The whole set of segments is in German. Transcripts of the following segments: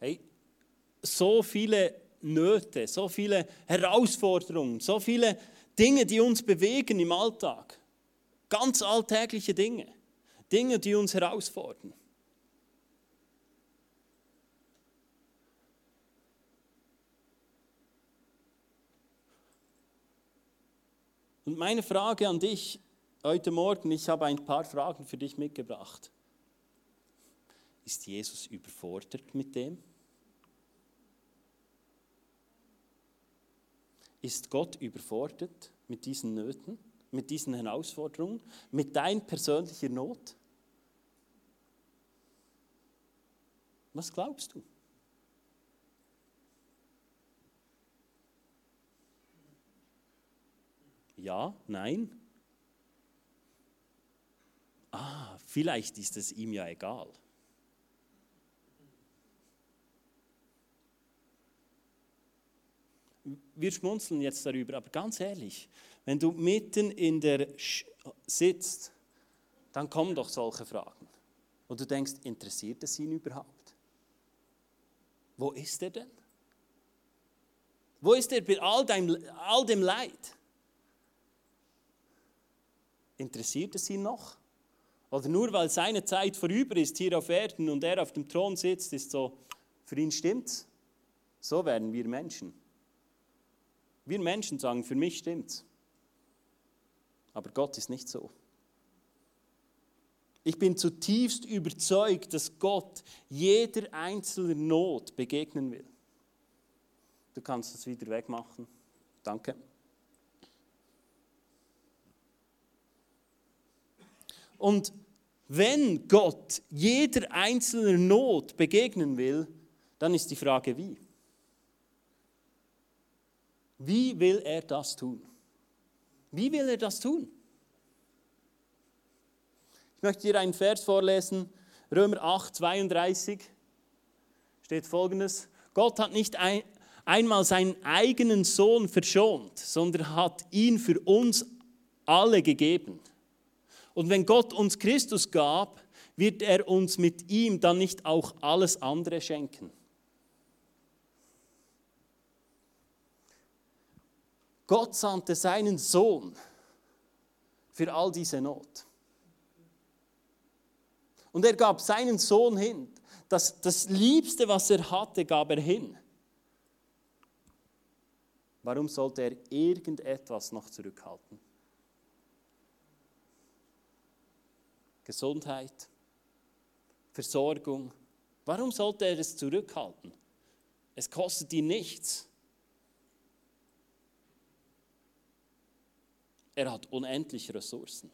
Hey, so viele Nöte, so viele Herausforderungen, so viele Dinge, die uns bewegen im Alltag. Ganz alltägliche Dinge. Dinge, die uns herausfordern. Und meine Frage an dich heute Morgen, ich habe ein paar Fragen für dich mitgebracht. Ist Jesus überfordert mit dem? Ist Gott überfordert mit diesen Nöten, mit diesen Herausforderungen, mit deiner persönlichen Not? Was glaubst du? Ja, nein? Ah, vielleicht ist es ihm ja egal. Wir schmunzeln jetzt darüber, aber ganz ehrlich, wenn du mitten in der Sch sitzt, dann kommen doch solche Fragen. Und du denkst, interessiert es ihn überhaupt? Wo ist er denn? Wo ist er bei all, deinem, all dem Leid? Interessiert es ihn noch? Oder nur weil seine Zeit vorüber ist hier auf Erden und er auf dem Thron sitzt, ist so, für ihn stimmt's. So werden wir Menschen. Wir Menschen sagen, für mich stimmt's. Aber Gott ist nicht so. Ich bin zutiefst überzeugt, dass Gott jeder einzelnen Not begegnen will. Du kannst es wieder wegmachen. Danke. Und wenn Gott jeder einzelnen Not begegnen will, dann ist die Frage, wie? Wie will er das tun? Wie will er das tun? Ich möchte dir einen Vers vorlesen, Römer 8, 32 steht folgendes, Gott hat nicht ein, einmal seinen eigenen Sohn verschont, sondern hat ihn für uns alle gegeben. Und wenn Gott uns Christus gab, wird er uns mit ihm dann nicht auch alles andere schenken. Gott sandte seinen Sohn für all diese Not. Und er gab seinen Sohn hin. Das, das Liebste, was er hatte, gab er hin. Warum sollte er irgendetwas noch zurückhalten? Gesundheit, Versorgung. Warum sollte er es zurückhalten? Es kostet ihn nichts. Er hat unendlich Ressourcen.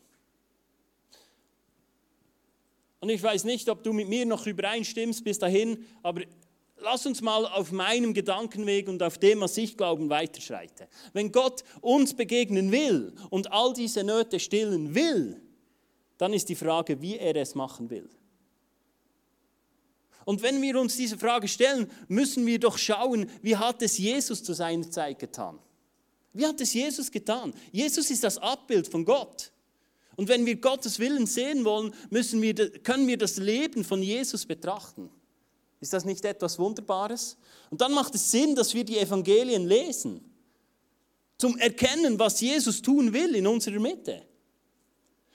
Und ich weiß nicht, ob du mit mir noch übereinstimmst bis dahin, aber lass uns mal auf meinem Gedankenweg und auf dem, was ich glaube, weiterschreiten. Wenn Gott uns begegnen will und all diese Nöte stillen will, dann ist die Frage, wie er es machen will. Und wenn wir uns diese Frage stellen, müssen wir doch schauen, wie hat es Jesus zu seiner Zeit getan? Wie hat es Jesus getan? Jesus ist das Abbild von Gott. Und wenn wir Gottes Willen sehen wollen, müssen wir, können wir das Leben von Jesus betrachten. Ist das nicht etwas Wunderbares? Und dann macht es Sinn, dass wir die Evangelien lesen, zum Erkennen, was Jesus tun will in unserer Mitte.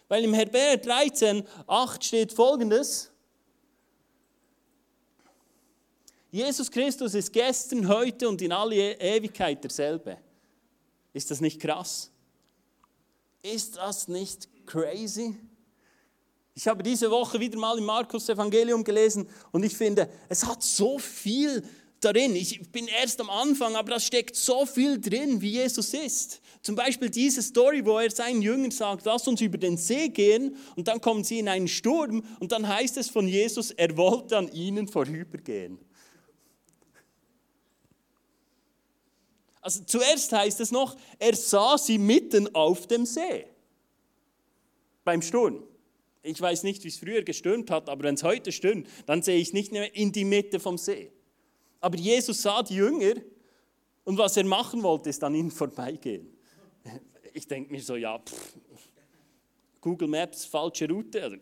Weil im Hebräer 13, 8 steht folgendes. Jesus Christus ist gestern, heute und in alle Ewigkeit derselbe. Ist das nicht krass? Ist das nicht crazy? Ich habe diese Woche wieder mal im Markus Evangelium gelesen und ich finde, es hat so viel darin. Ich bin erst am Anfang, aber da steckt so viel drin, wie Jesus ist. Zum Beispiel diese Story, wo er seinen Jüngern sagt, lass uns über den See gehen und dann kommen sie in einen Sturm und dann heißt es von Jesus, er wollte an ihnen vorübergehen. Also zuerst heißt es noch, er sah sie mitten auf dem See. Beim Sturm. Ich weiß nicht, wie es früher gestürmt hat, aber wenn es heute stürmt, dann sehe ich nicht mehr in die Mitte vom See. Aber Jesus sah die Jünger und was er machen wollte, ist an ihnen vorbeigehen. Ich denke mir so, ja, pff, Google Maps, falsche Route. Also,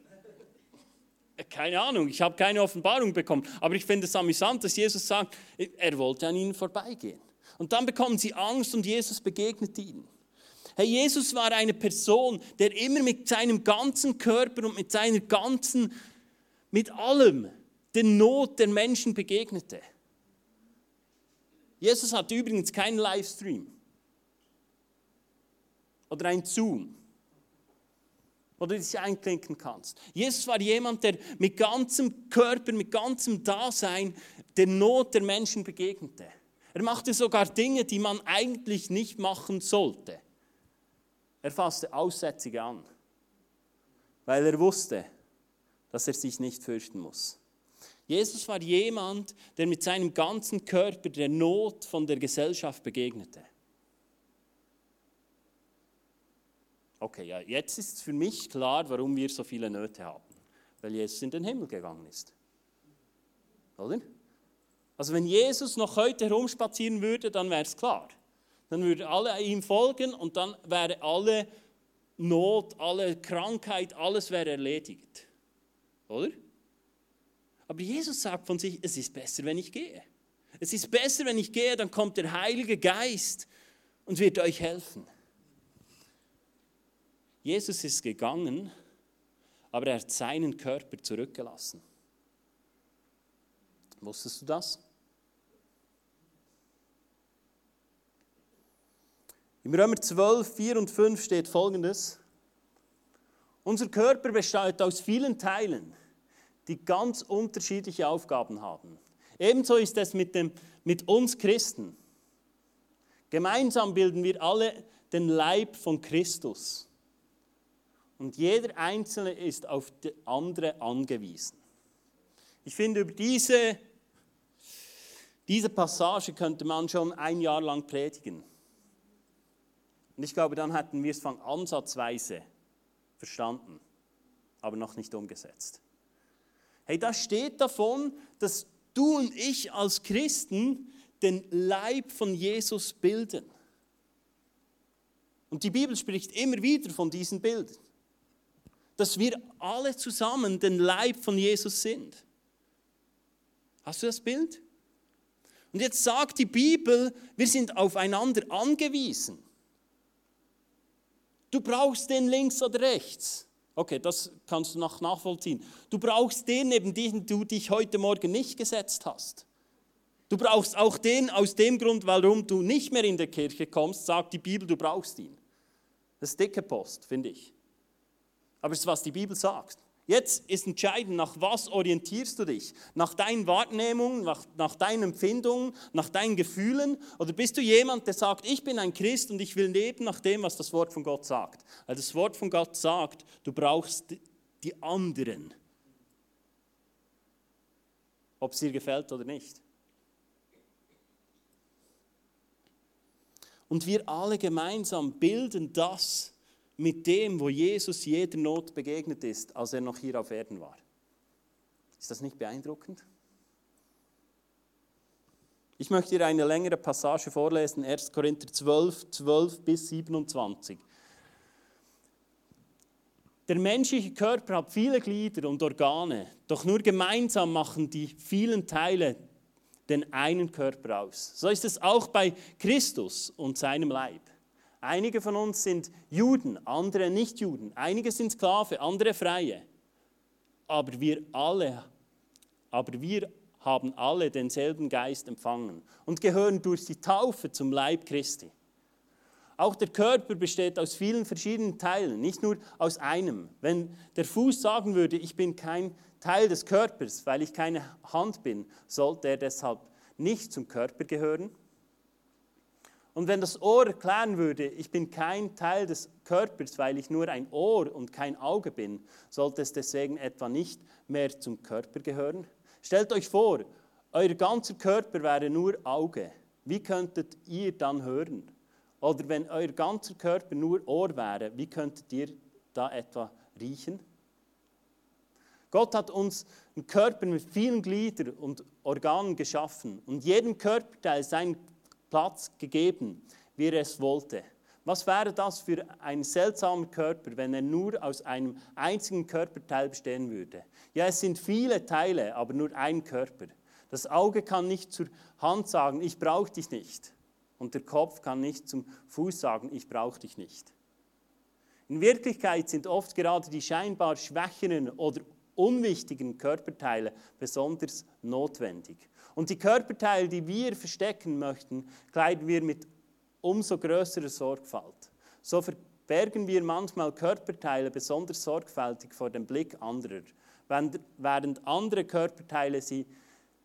Keine Ahnung, ich habe keine Offenbarung bekommen. Aber ich finde es amüsant, dass Jesus sagt, er wollte an ihnen vorbeigehen. Und dann bekommen sie Angst und Jesus begegnet ihnen. Hey, Jesus war eine Person, der immer mit seinem ganzen Körper und mit seiner ganzen, mit allem, der Not der Menschen begegnete. Jesus hat übrigens keinen Livestream oder ein Zoom, wo du dich einklinken kannst. Jesus war jemand, der mit ganzem Körper, mit ganzem Dasein der Not der Menschen begegnete. Er machte sogar Dinge, die man eigentlich nicht machen sollte. Er fasste Aussätzige an, weil er wusste, dass er sich nicht fürchten muss. Jesus war jemand, der mit seinem ganzen Körper der Not von der Gesellschaft begegnete. Okay, ja, jetzt ist für mich klar, warum wir so viele Nöte haben. Weil Jesus in den Himmel gegangen ist. Oder? Also wenn Jesus noch heute herumspazieren würde, dann wäre es klar. Dann würden alle ihm folgen und dann wäre alle Not, alle Krankheit, alles wäre erledigt. Oder? Aber Jesus sagt von sich, es ist besser, wenn ich gehe. Es ist besser, wenn ich gehe, dann kommt der Heilige Geist und wird euch helfen. Jesus ist gegangen, aber er hat seinen Körper zurückgelassen. Wusstest du das? Im Römer 12, 4 und 5 steht folgendes. Unser Körper besteht aus vielen Teilen, die ganz unterschiedliche Aufgaben haben. Ebenso ist es mit, dem, mit uns Christen. Gemeinsam bilden wir alle den Leib von Christus. Und jeder Einzelne ist auf die andere angewiesen. Ich finde, über diese, diese Passage könnte man schon ein Jahr lang predigen. Und ich glaube, dann hätten wir es von ansatzweise verstanden, aber noch nicht umgesetzt. Hey, da steht davon, dass du und ich als Christen den Leib von Jesus bilden. Und die Bibel spricht immer wieder von diesen Bildern, dass wir alle zusammen den Leib von Jesus sind. Hast du das Bild? Und jetzt sagt die Bibel, wir sind aufeinander angewiesen. Du brauchst den links oder rechts. Okay, das kannst du noch nachvollziehen. Du brauchst den, neben dem du dich heute Morgen nicht gesetzt hast. Du brauchst auch den aus dem Grund, warum du nicht mehr in der Kirche kommst, sagt die Bibel, du brauchst ihn. Das ist dicke Post, finde ich. Aber es ist, was die Bibel sagt. Jetzt ist entscheidend, nach was orientierst du dich? Nach deinen Wahrnehmungen, nach, nach deinen Empfindungen, nach deinen Gefühlen? Oder bist du jemand, der sagt, ich bin ein Christ und ich will leben nach dem, was das Wort von Gott sagt? Weil das Wort von Gott sagt, du brauchst die anderen. Ob es dir gefällt oder nicht. Und wir alle gemeinsam bilden das, mit dem, wo Jesus jeder Not begegnet ist, als er noch hier auf Erden war. Ist das nicht beeindruckend? Ich möchte dir eine längere Passage vorlesen, 1. Korinther 12, 12 bis 27. Der menschliche Körper hat viele Glieder und Organe, doch nur gemeinsam machen die vielen Teile den einen Körper aus. So ist es auch bei Christus und seinem Leib. Einige von uns sind Juden, andere nicht Juden. Einige sind Sklave, andere Freie. Aber wir alle, aber wir haben alle denselben Geist empfangen und gehören durch die Taufe zum Leib Christi. Auch der Körper besteht aus vielen verschiedenen Teilen, nicht nur aus einem. Wenn der Fuß sagen würde, ich bin kein Teil des Körpers, weil ich keine Hand bin, sollte er deshalb nicht zum Körper gehören? Und wenn das Ohr erklären würde, ich bin kein Teil des Körpers, weil ich nur ein Ohr und kein Auge bin, sollte es deswegen etwa nicht mehr zum Körper gehören? Stellt euch vor, euer ganzer Körper wäre nur Auge. Wie könntet ihr dann hören? Oder wenn euer ganzer Körper nur Ohr wäre, wie könntet ihr da etwa riechen? Gott hat uns einen Körper mit vielen Gliedern und Organen geschaffen und jedem Körperteil seinen Platz gegeben, wie er es wollte. Was wäre das für ein seltsamer Körper, wenn er nur aus einem einzigen Körperteil bestehen würde? Ja, es sind viele Teile, aber nur ein Körper. Das Auge kann nicht zur Hand sagen, ich brauche dich nicht. Und der Kopf kann nicht zum Fuß sagen, ich brauche dich nicht. In Wirklichkeit sind oft gerade die scheinbar schwächeren oder unwichtigen Körperteile besonders notwendig. Und die Körperteile, die wir verstecken möchten, kleiden wir mit umso größerer Sorgfalt. So verbergen wir manchmal Körperteile besonders sorgfältig vor dem Blick anderer, während andere Körperteile sie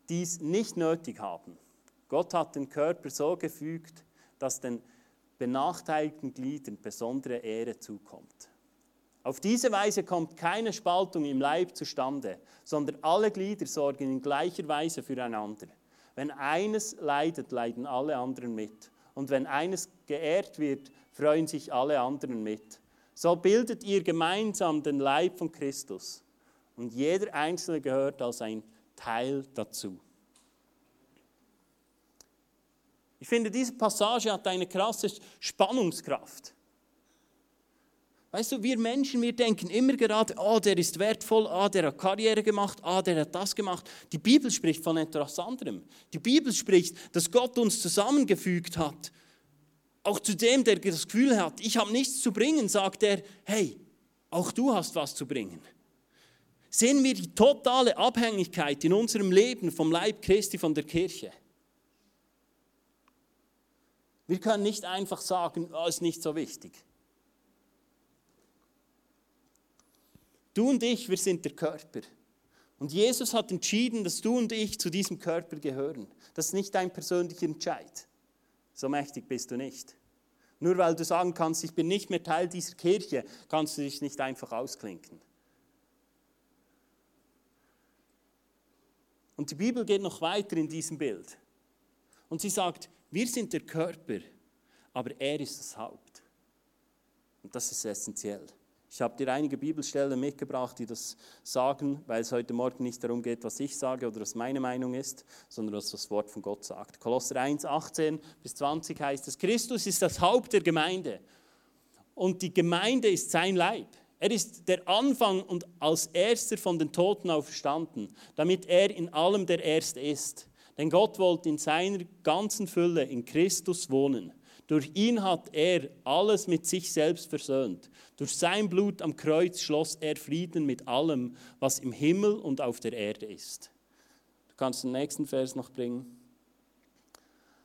dies nicht nötig haben. Gott hat den Körper so gefügt, dass den benachteiligten Gliedern besondere Ehre zukommt. Auf diese Weise kommt keine Spaltung im Leib zustande, sondern alle Glieder sorgen in gleicher Weise füreinander. Wenn eines leidet, leiden alle anderen mit. Und wenn eines geehrt wird, freuen sich alle anderen mit. So bildet ihr gemeinsam den Leib von Christus. Und jeder Einzelne gehört als ein Teil dazu. Ich finde, diese Passage hat eine krasse Spannungskraft. Weißt du, wir Menschen, wir denken immer gerade, oh, der ist wertvoll, ah, der hat Karriere gemacht, ah, der hat das gemacht. Die Bibel spricht von etwas anderem. Die Bibel spricht, dass Gott uns zusammengefügt hat. Auch zu dem, der das Gefühl hat, ich habe nichts zu bringen, sagt er, hey, auch du hast was zu bringen. Sehen wir die totale Abhängigkeit in unserem Leben vom Leib Christi, von der Kirche. Wir können nicht einfach sagen, oh, ist nicht so wichtig. Du und ich, wir sind der Körper. Und Jesus hat entschieden, dass du und ich zu diesem Körper gehören. Das ist nicht dein persönlicher Entscheid. So mächtig bist du nicht. Nur weil du sagen kannst, ich bin nicht mehr Teil dieser Kirche, kannst du dich nicht einfach ausklinken. Und die Bibel geht noch weiter in diesem Bild. Und sie sagt, wir sind der Körper, aber er ist das Haupt. Und das ist essentiell. Ich habe dir einige Bibelstellen mitgebracht, die das sagen, weil es heute Morgen nicht darum geht, was ich sage oder was meine Meinung ist, sondern was das Wort von Gott sagt. Kolosser 1, 18 bis 20 heißt es, Christus ist das Haupt der Gemeinde und die Gemeinde ist sein Leib. Er ist der Anfang und als erster von den Toten auferstanden, damit er in allem der Erste ist. Denn Gott wollte in seiner ganzen Fülle in Christus wohnen. Durch ihn hat er alles mit sich selbst versöhnt. Durch sein Blut am Kreuz schloss er Frieden mit allem, was im Himmel und auf der Erde ist. Du kannst den nächsten Vers noch bringen.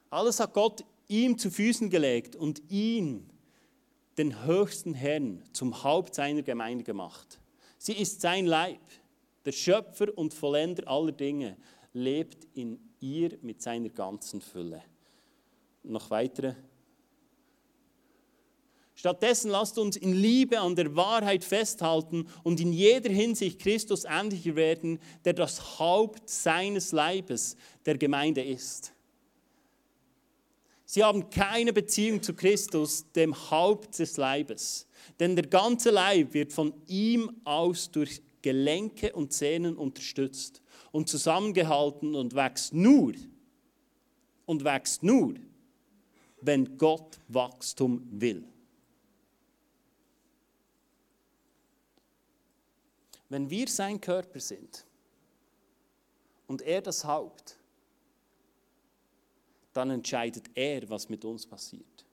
Alles hat Gott ihm zu Füßen gelegt und ihn, den höchsten Herrn, zum Haupt seiner Gemeinde gemacht. Sie ist sein Leib. Der Schöpfer und Vollender aller Dinge lebt in ihr mit seiner ganzen Fülle. Noch weitere. Stattdessen lasst uns in Liebe an der Wahrheit festhalten und in jeder Hinsicht Christus ähnlicher werden, der das Haupt seines Leibes, der Gemeinde ist. Sie haben keine Beziehung zu Christus, dem Haupt des Leibes. Denn der ganze Leib wird von ihm aus durch Gelenke und Zähnen unterstützt und zusammengehalten und wächst nur und wächst nur, wenn Gott Wachstum will. Wenn wir sein Körper sind und er das Haupt, dann entscheidet er, was mit uns passiert.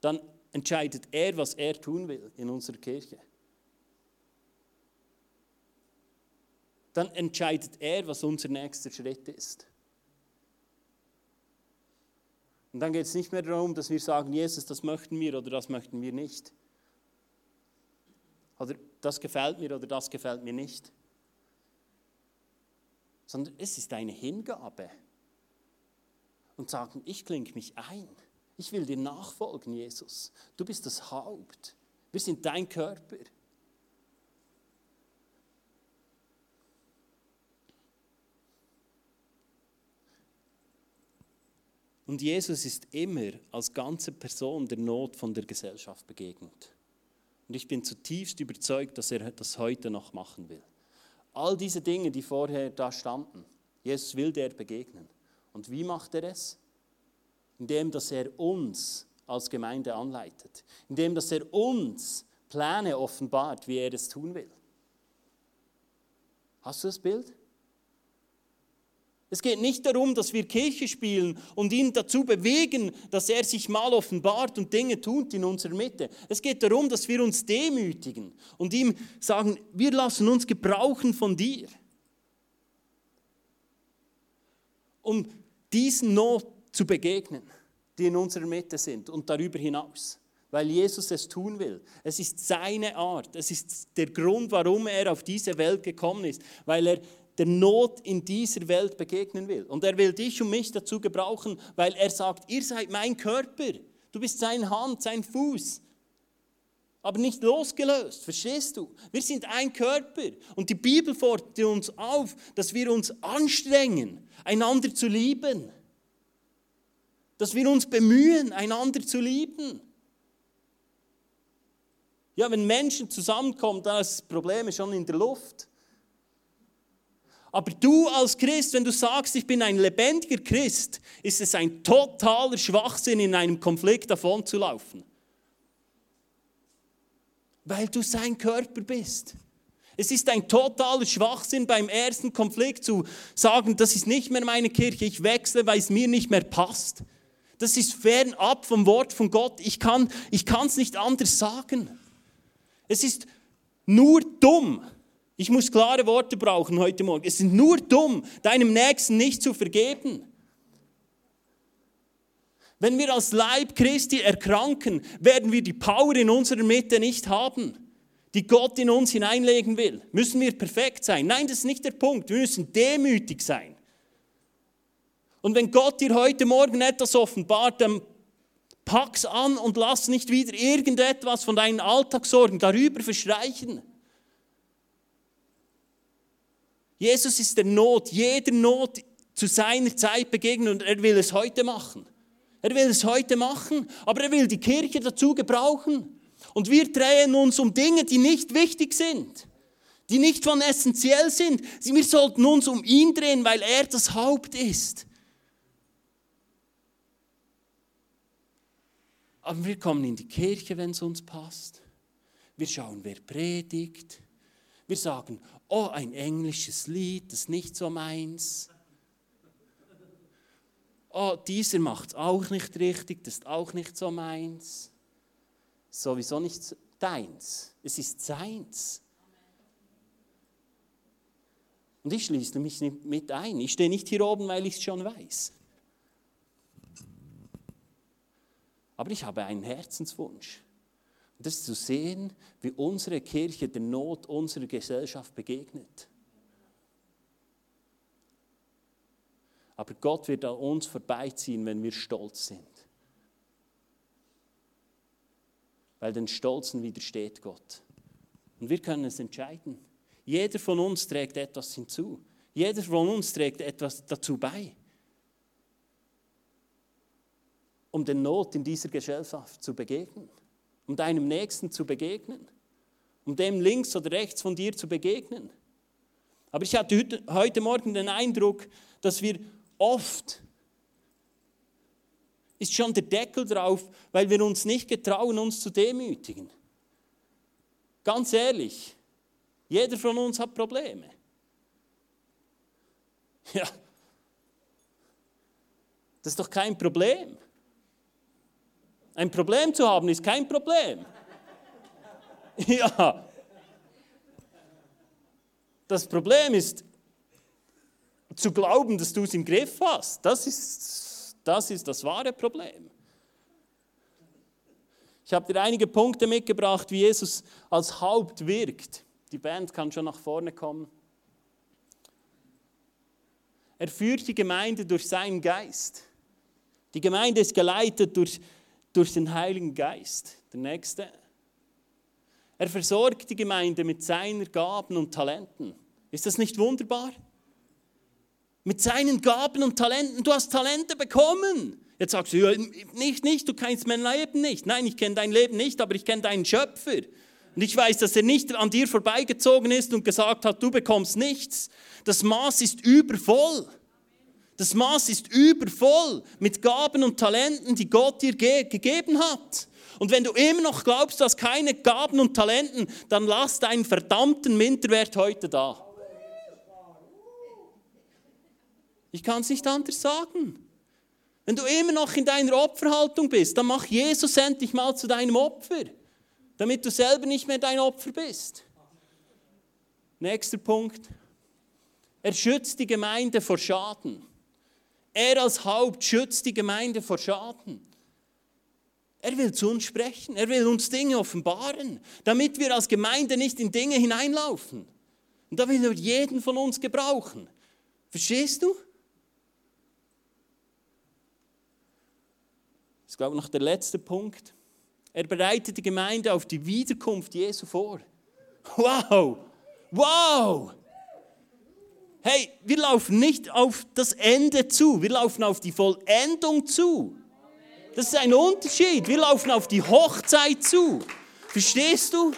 Dann entscheidet er, was er tun will in unserer Kirche. dann entscheidet er, was unser nächster Schritt ist. Und dann geht es nicht mehr darum, dass wir sagen, Jesus, das möchten wir oder das möchten wir nicht. Oder das gefällt mir oder das gefällt mir nicht. Sondern es ist eine Hingabe. Und sagen, ich klinge mich ein. Ich will dir nachfolgen, Jesus. Du bist das Haupt. Wir sind dein Körper. Und Jesus ist immer als ganze Person der Not von der Gesellschaft begegnet. Und ich bin zutiefst überzeugt, dass er das heute noch machen will. All diese Dinge, die vorher da standen, Jesus will der begegnen. Und wie macht er es? Indem, dass er uns als Gemeinde anleitet. Indem, dass er uns Pläne offenbart, wie er es tun will. Hast du das Bild? Es geht nicht darum, dass wir Kirche spielen und ihn dazu bewegen, dass er sich mal offenbart und Dinge tut in unserer Mitte. Es geht darum, dass wir uns demütigen und ihm sagen, wir lassen uns gebrauchen von dir. Um diesen Not zu begegnen, die in unserer Mitte sind und darüber hinaus. Weil Jesus es tun will. Es ist seine Art. Es ist der Grund, warum er auf diese Welt gekommen ist. Weil er der Not in dieser Welt begegnen will. Und er will dich und mich dazu gebrauchen, weil er sagt, ihr seid mein Körper. Du bist seine Hand, sein Fuß. Aber nicht losgelöst, verstehst du? Wir sind ein Körper. Und die Bibel fordert uns auf, dass wir uns anstrengen, einander zu lieben. Dass wir uns bemühen, einander zu lieben. Ja, wenn Menschen zusammenkommen, dann ist das Problem schon in der Luft. Aber du als Christ, wenn du sagst, ich bin ein lebendiger Christ, ist es ein totaler Schwachsinn, in einem Konflikt davon zu laufen. Weil du sein Körper bist. Es ist ein totaler Schwachsinn beim ersten Konflikt zu sagen, das ist nicht mehr meine Kirche, ich wechsle, weil es mir nicht mehr passt. Das ist fernab vom Wort von Gott. Ich kann es nicht anders sagen. Es ist nur dumm, ich muss klare Worte brauchen heute Morgen. Es ist nur dumm, deinem Nächsten nicht zu vergeben. Wenn wir als Leib Christi erkranken, werden wir die Power in unserer Mitte nicht haben, die Gott in uns hineinlegen will. Müssen wir perfekt sein? Nein, das ist nicht der Punkt. Wir müssen demütig sein. Und wenn Gott dir heute Morgen etwas offenbart, dann pack's an und lass nicht wieder irgendetwas von deinen Alltagssorgen darüber verstreichen. Jesus ist der Not, jeder Not zu seiner Zeit begegnen und er will es heute machen. Er will es heute machen, aber er will die Kirche dazu gebrauchen. Und wir drehen uns um Dinge, die nicht wichtig sind, die nicht von essentiell sind. Wir sollten uns um ihn drehen, weil er das Haupt ist. Aber wir kommen in die Kirche, wenn es uns passt. Wir schauen, wer predigt. Wir sagen, oh, ein englisches Lied, das ist nicht so meins. Oh, dieser macht es auch nicht richtig, das ist auch nicht so meins. Sowieso nicht deins, es ist seins. Und ich schließe mich nicht mit ein. Ich stehe nicht hier oben, weil ich es schon weiß. Aber ich habe einen Herzenswunsch. Das zu sehen, wie unsere Kirche der Not unserer Gesellschaft begegnet. Aber Gott wird an uns vorbeiziehen, wenn wir stolz sind. Weil den Stolzen widersteht Gott. Und wir können es entscheiden. Jeder von uns trägt etwas hinzu. Jeder von uns trägt etwas dazu bei. Um den Not in dieser Gesellschaft zu begegnen um deinem Nächsten zu begegnen, um dem links oder rechts von dir zu begegnen. Aber ich hatte heute Morgen den Eindruck, dass wir oft, ist schon der Deckel drauf, weil wir uns nicht getrauen, uns zu demütigen. Ganz ehrlich, jeder von uns hat Probleme. Ja, das ist doch kein Problem. Ein Problem zu haben ist kein Problem. Ja. Das Problem ist, zu glauben, dass du es im Griff hast. Das ist das, ist das wahre Problem. Ich habe dir einige Punkte mitgebracht, wie Jesus als Haupt wirkt. Die Band kann schon nach vorne kommen. Er führt die Gemeinde durch seinen Geist. Die Gemeinde ist geleitet durch durch den Heiligen Geist. Der nächste. Er versorgt die Gemeinde mit seinen Gaben und Talenten. Ist das nicht wunderbar? Mit seinen Gaben und Talenten. Du hast Talente bekommen. Jetzt sagst du, ja, nicht, nicht, du kennst mein Leben nicht. Nein, ich kenne dein Leben nicht, aber ich kenne deinen Schöpfer. Und ich weiß, dass er nicht an dir vorbeigezogen ist und gesagt hat, du bekommst nichts. Das Maß ist übervoll. Das Maß ist übervoll mit Gaben und Talenten, die Gott dir ge gegeben hat. Und wenn du immer noch glaubst, du hast keine Gaben und Talenten, dann lass deinen verdammten Minderwert heute da. Ich kann es nicht anders sagen. Wenn du immer noch in deiner Opferhaltung bist, dann mach Jesus endlich mal zu deinem Opfer, damit du selber nicht mehr dein Opfer bist. Nächster Punkt. Er schützt die Gemeinde vor Schaden. Er als Haupt schützt die Gemeinde vor Schaden. Er will zu uns sprechen, er will uns Dinge offenbaren, damit wir als Gemeinde nicht in Dinge hineinlaufen. Und da will er jeden von uns gebrauchen. Verstehst du? Das ist, glaube ich, noch der letzte Punkt. Er bereitet die Gemeinde auf die Wiederkunft Jesu vor. Wow! Wow! Hey, wir laufen nicht auf das Ende zu, wir laufen auf die Vollendung zu. Das ist ein Unterschied. Wir laufen auf die Hochzeit zu. Verstehst du?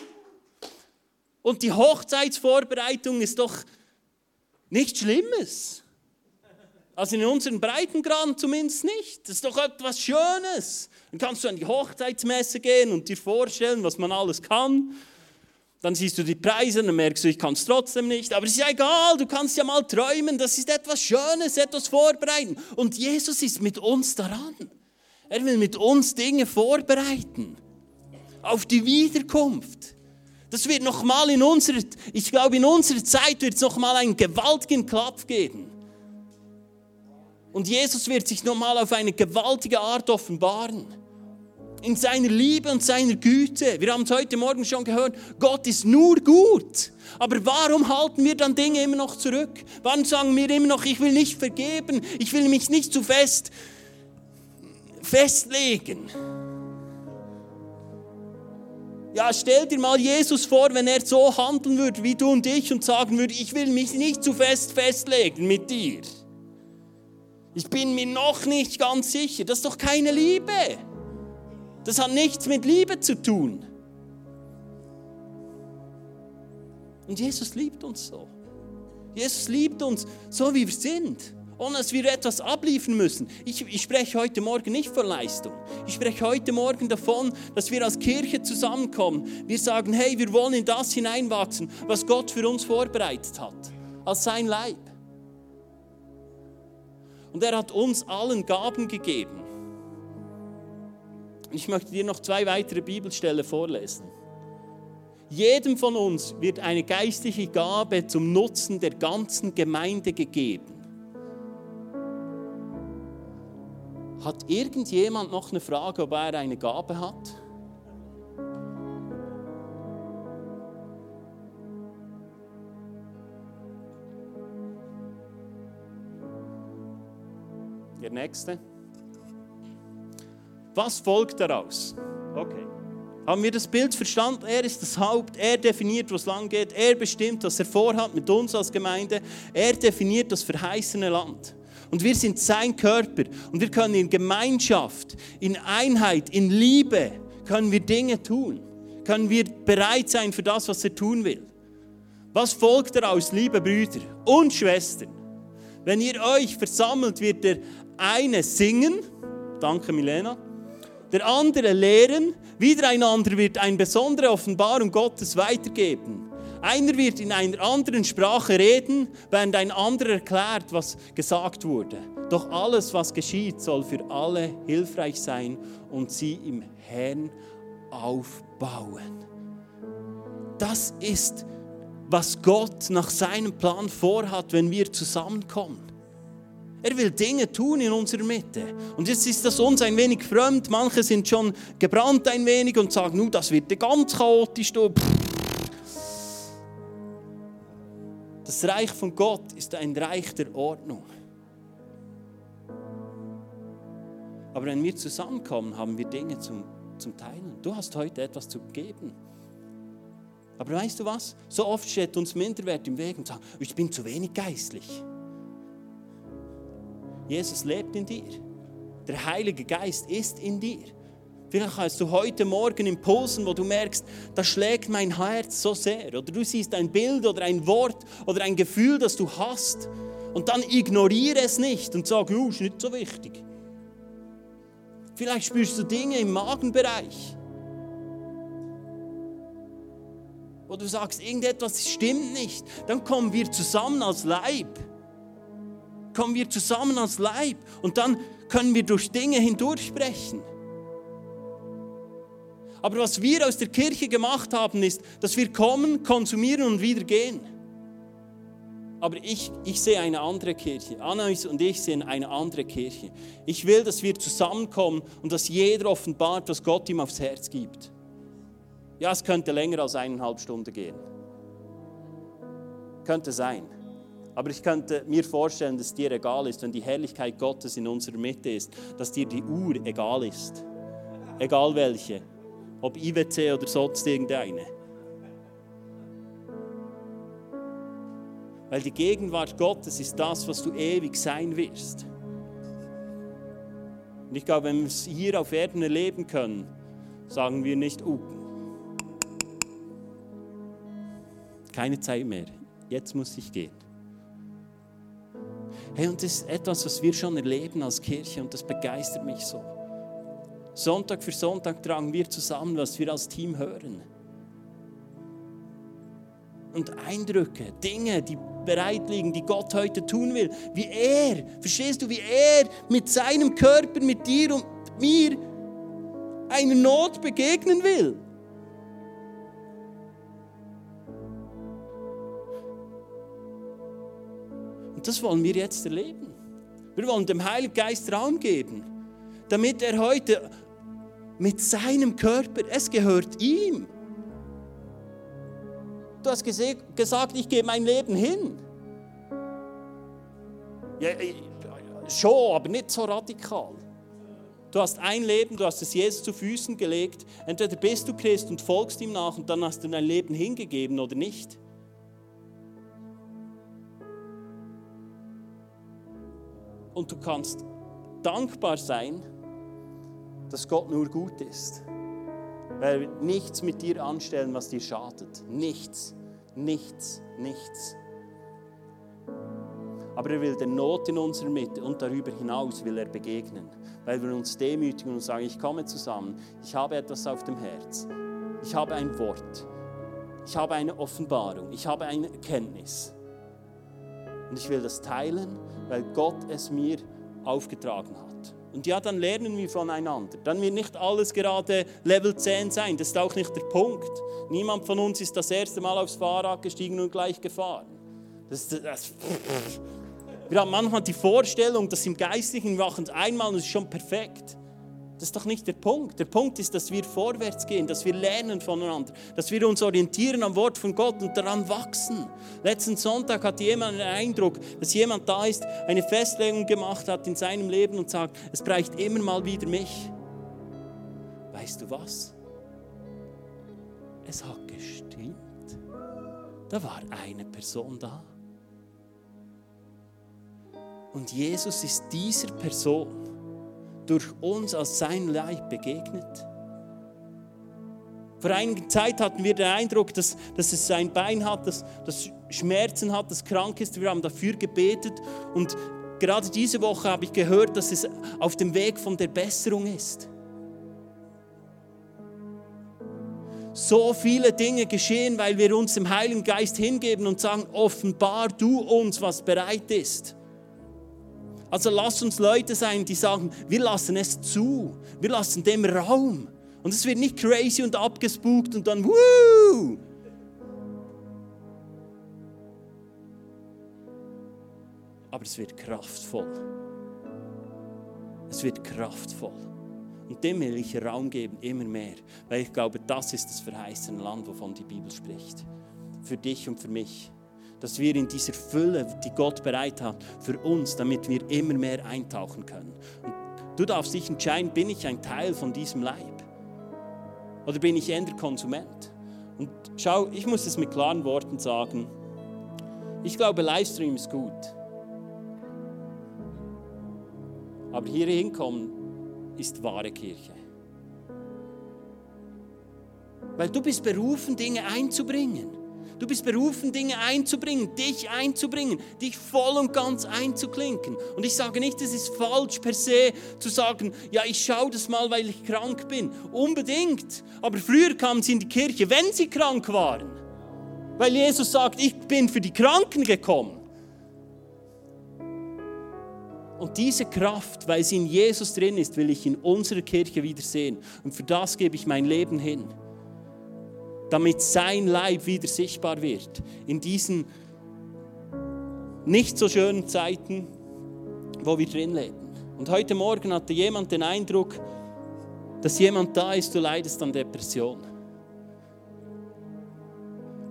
Und die Hochzeitsvorbereitung ist doch nichts Schlimmes. Also in unseren Breitengraden zumindest nicht. Das ist doch etwas Schönes. Dann kannst du an die Hochzeitsmesse gehen und dir vorstellen, was man alles kann. Dann siehst du die Preise, dann merkst du, ich kann es trotzdem nicht. Aber es ist ja egal, du kannst ja mal träumen. Das ist etwas Schönes, etwas vorbereiten. Und Jesus ist mit uns daran. Er will mit uns Dinge vorbereiten auf die Wiederkunft. Das wird nochmal in unserer, ich glaube, in unserer Zeit wird es nochmal einen gewaltigen Klapp geben. Und Jesus wird sich nochmal auf eine gewaltige Art offenbaren. In seiner Liebe und seiner Güte. Wir haben es heute Morgen schon gehört, Gott ist nur gut. Aber warum halten wir dann Dinge immer noch zurück? Warum sagen wir immer noch, ich will nicht vergeben, ich will mich nicht zu fest festlegen. Ja, stell dir mal Jesus vor, wenn er so handeln würde wie du und ich und sagen würde, ich will mich nicht zu fest festlegen mit dir. Ich bin mir noch nicht ganz sicher. Das ist doch keine Liebe. Das hat nichts mit Liebe zu tun. Und Jesus liebt uns so. Jesus liebt uns so, wie wir sind ohne dass wir etwas abliefern müssen. Ich, ich, spreche heute Morgen nicht von Leistung. Ich spreche heute Morgen davon, dass wir als Kirche zusammenkommen. Wir sagen, hey, wir wollen in das hineinwachsen, was Gott für uns vorbereitet hat, als sein Leib. Und er hat uns allen Gaben gegeben. Ich möchte dir noch zwei weitere Bibelstellen vorlesen. Jedem von uns wird eine geistliche Gabe zum Nutzen der ganzen Gemeinde gegeben. Hat irgendjemand noch eine Frage, ob er eine Gabe hat? Der nächste. Was folgt daraus? Okay. Haben wir das Bild verstanden? Er ist das Haupt, er definiert, wo es lang geht, er bestimmt, was er vorhat mit uns als Gemeinde, er definiert das verheißene Land. Und wir sind sein Körper. Und wir können in Gemeinschaft, in Einheit, in Liebe, können wir Dinge tun. Können wir bereit sein für das, was er tun will. Was folgt daraus, liebe Brüder und Schwestern? Wenn ihr euch versammelt, wird der eine singen, danke Milena, der andere lehren, wieder ein anderer wird eine besondere Offenbarung Gottes weitergeben. Einer wird in einer anderen Sprache reden, während ein anderer erklärt, was gesagt wurde. Doch alles, was geschieht, soll für alle hilfreich sein und sie im Herrn aufbauen. Das ist, was Gott nach seinem Plan vorhat, wenn wir zusammenkommen. Er will Dinge tun in unserer Mitte. Und jetzt ist das uns ein wenig fremd. Manche sind schon gebrannt ein wenig und sagen, nun, das wird ganz chaotisch. Das Reich von Gott ist ein Reich der Ordnung. Aber wenn wir zusammenkommen, haben wir Dinge zum, zum Teilen. Du hast heute etwas zu geben. Aber weißt du was? So oft steht uns Minderwert im Weg und sagt, ich bin zu wenig geistlich. Jesus lebt in dir. Der Heilige Geist ist in dir. Vielleicht hast du heute Morgen Impulsen, wo du merkst, da schlägt mein Herz so sehr. Oder du siehst ein Bild oder ein Wort oder ein Gefühl, das du hast. Und dann ignoriere es nicht und sage, oh, ist nicht so wichtig. Vielleicht spürst du Dinge im Magenbereich. Wo du sagst, irgendetwas stimmt nicht. Dann kommen wir zusammen als Leib. Kommen wir zusammen als Leib. Und dann können wir durch Dinge hindurchbrechen. Aber was wir aus der Kirche gemacht haben, ist, dass wir kommen, konsumieren und wieder gehen. Aber ich, ich sehe eine andere Kirche. Anais und ich sehen eine andere Kirche. Ich will, dass wir zusammenkommen und dass jeder offenbart, was Gott ihm aufs Herz gibt. Ja, es könnte länger als eineinhalb Stunden gehen. Könnte sein. Aber ich könnte mir vorstellen, dass dir egal ist, wenn die Herrlichkeit Gottes in unserer Mitte ist, dass dir die Uhr egal ist. Egal welche. Ob IWC oder sonst irgendeine. Weil die Gegenwart Gottes ist das, was du ewig sein wirst. Und ich glaube, wenn wir es hier auf Erden erleben können, sagen wir nicht, uh, keine Zeit mehr, jetzt muss ich gehen. Hey, und das ist etwas, was wir schon erleben als Kirche und das begeistert mich so. Sonntag für Sonntag tragen wir zusammen, was wir als Team hören. Und Eindrücke, Dinge, die bereit liegen, die Gott heute tun will. Wie er, verstehst du, wie er mit seinem Körper, mit dir und mir einer Not begegnen will. Und das wollen wir jetzt erleben. Wir wollen dem Heiligen Geist Raum geben, damit er heute mit seinem Körper, es gehört ihm. Du hast gesagt, ich gebe mein Leben hin. Ja, schon, aber nicht so radikal. Du hast ein Leben, du hast es Jesus zu Füßen gelegt. Entweder bist du Christ und folgst ihm nach und dann hast du dein Leben hingegeben oder nicht. Und du kannst dankbar sein, dass Gott nur gut ist. Weil er nichts mit dir anstellen, was dir schadet. Nichts, nichts, nichts. Aber er will der Not in unserer Mitte und darüber hinaus will er begegnen. Weil wir uns demütigen und sagen, ich komme zusammen, ich habe etwas auf dem Herz. Ich habe ein Wort. Ich habe eine Offenbarung. Ich habe eine Erkenntnis. Und ich will das teilen, weil Gott es mir aufgetragen hat. Und ja, dann lernen wir voneinander. Dann wird nicht alles gerade Level 10 sein. Das ist auch nicht der Punkt. Niemand von uns ist das erste Mal aufs Fahrrad gestiegen und gleich gefahren. Das, das, wir haben manchmal die Vorstellung, dass im Geistlichen machen es einmal und es ist schon perfekt. Das ist doch nicht der Punkt. Der Punkt ist, dass wir vorwärts gehen, dass wir lernen voneinander, dass wir uns orientieren am Wort von Gott und daran wachsen. Letzten Sonntag hatte jemand den Eindruck, dass jemand da ist, eine Festlegung gemacht hat in seinem Leben und sagt, es braucht immer mal wieder mich. Weißt du was? Es hat gestimmt. Da war eine Person da. Und Jesus ist dieser Person durch uns als sein Leib begegnet. Vor einiger Zeit hatten wir den Eindruck, dass, dass es ein Bein hat, dass, das Schmerzen hat, das krank ist. Wir haben dafür gebetet und gerade diese Woche habe ich gehört, dass es auf dem Weg von der Besserung ist. So viele Dinge geschehen, weil wir uns dem Heiligen Geist hingeben und sagen, offenbar du uns, was bereit ist. Also lass uns Leute sein, die sagen, wir lassen es zu, wir lassen dem Raum. Und es wird nicht crazy und abgespukt und dann, wuh! Aber es wird kraftvoll. Es wird kraftvoll. Und dem will ich Raum geben, immer mehr. Weil ich glaube, das ist das verheißene Land, wovon die Bibel spricht. Für dich und für mich dass wir in dieser Fülle, die Gott bereit hat für uns, damit wir immer mehr eintauchen können. Und du darfst dich entscheiden, bin ich ein Teil von diesem Leib? Oder bin ich eher Konsument? Und schau, ich muss es mit klaren Worten sagen. Ich glaube, Livestream ist gut. Aber hier hinkommen ist wahre Kirche. Weil du bist berufen, Dinge einzubringen. Du bist berufen, Dinge einzubringen, dich einzubringen, dich voll und ganz einzuklinken. Und ich sage nicht, es ist falsch per se zu sagen, ja, ich schaue das mal, weil ich krank bin. Unbedingt. Aber früher kamen sie in die Kirche, wenn sie krank waren. Weil Jesus sagt, ich bin für die Kranken gekommen. Und diese Kraft, weil sie in Jesus drin ist, will ich in unserer Kirche wieder sehen. Und für das gebe ich mein Leben hin. Damit sein Leib wieder sichtbar wird. In diesen nicht so schönen Zeiten, wo wir drin leben. Und heute Morgen hatte jemand den Eindruck, dass jemand da ist, du leidest an Depression.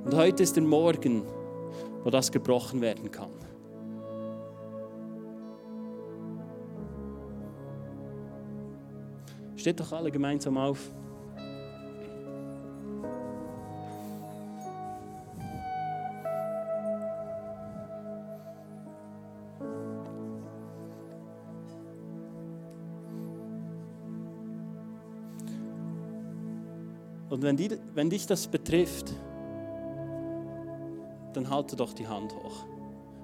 Und heute ist der Morgen, wo das gebrochen werden kann. Steht doch alle gemeinsam auf. Und wenn, die, wenn dich das betrifft, dann halte doch die Hand hoch.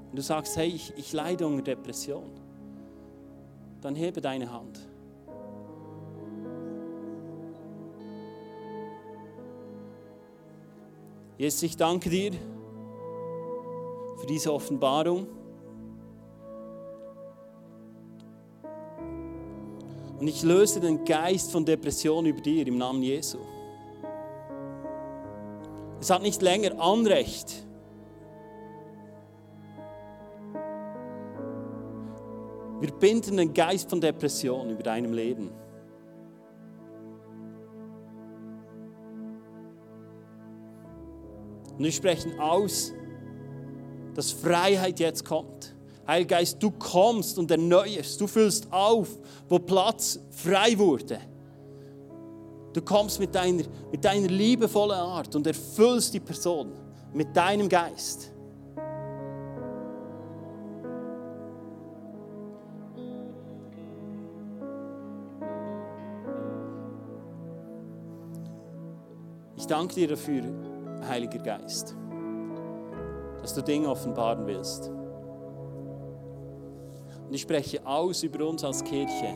Wenn du sagst, hey, ich, ich leide unter Depression, dann hebe deine Hand. Jesus, ich danke dir für diese Offenbarung. Und ich löse den Geist von Depression über dir im Namen Jesu. Es hat nicht länger Anrecht. Wir binden den Geist von Depression über deinem Leben. Und wir sprechen aus, dass Freiheit jetzt kommt. Heiliger Geist, du kommst und erneuerst, du füllst auf, wo Platz frei wurde. Du kommst mit deiner, mit deiner liebevollen Art und erfüllst die Person mit deinem Geist. Ich danke dir dafür, Heiliger Geist, dass du Dinge offenbaren willst. Und ich spreche aus über uns als Kirche,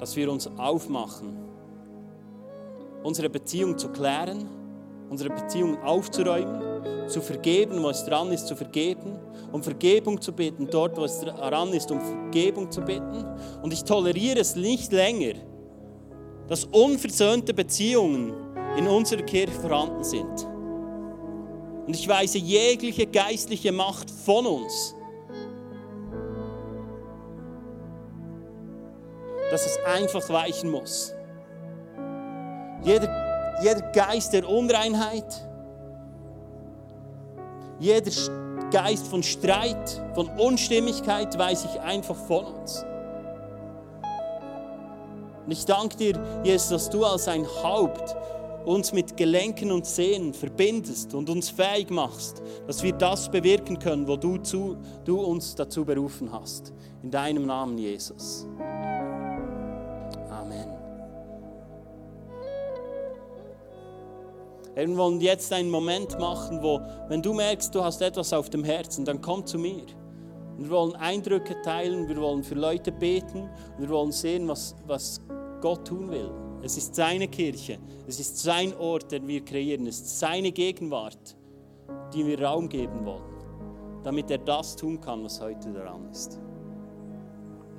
dass wir uns aufmachen, unsere Beziehung zu klären, unsere Beziehung aufzuräumen, zu vergeben, wo es dran ist, zu vergeben, um Vergebung zu bitten, dort, wo es dran ist, um Vergebung zu bitten. Und ich toleriere es nicht länger, dass unversöhnte Beziehungen in unserer Kirche vorhanden sind. Und ich weise jegliche geistliche Macht von uns, dass es einfach weichen muss. Jeder, jeder Geist der Unreinheit, jeder Geist von Streit, von Unstimmigkeit weise ich einfach von uns. Und ich danke dir, Jesus, dass du als ein Haupt uns mit Gelenken und Sehnen verbindest und uns fähig machst, dass wir das bewirken können, wo du, zu, du uns dazu berufen hast. In deinem Namen, Jesus. Wir wollen jetzt einen Moment machen, wo, wenn du merkst, du hast etwas auf dem Herzen, dann komm zu mir. Wir wollen Eindrücke teilen, wir wollen für Leute beten und wir wollen sehen, was, was Gott tun will. Es ist seine Kirche. Es ist sein Ort, den wir kreieren. Es ist seine Gegenwart, die wir Raum geben wollen, damit er das tun kann, was heute daran ist.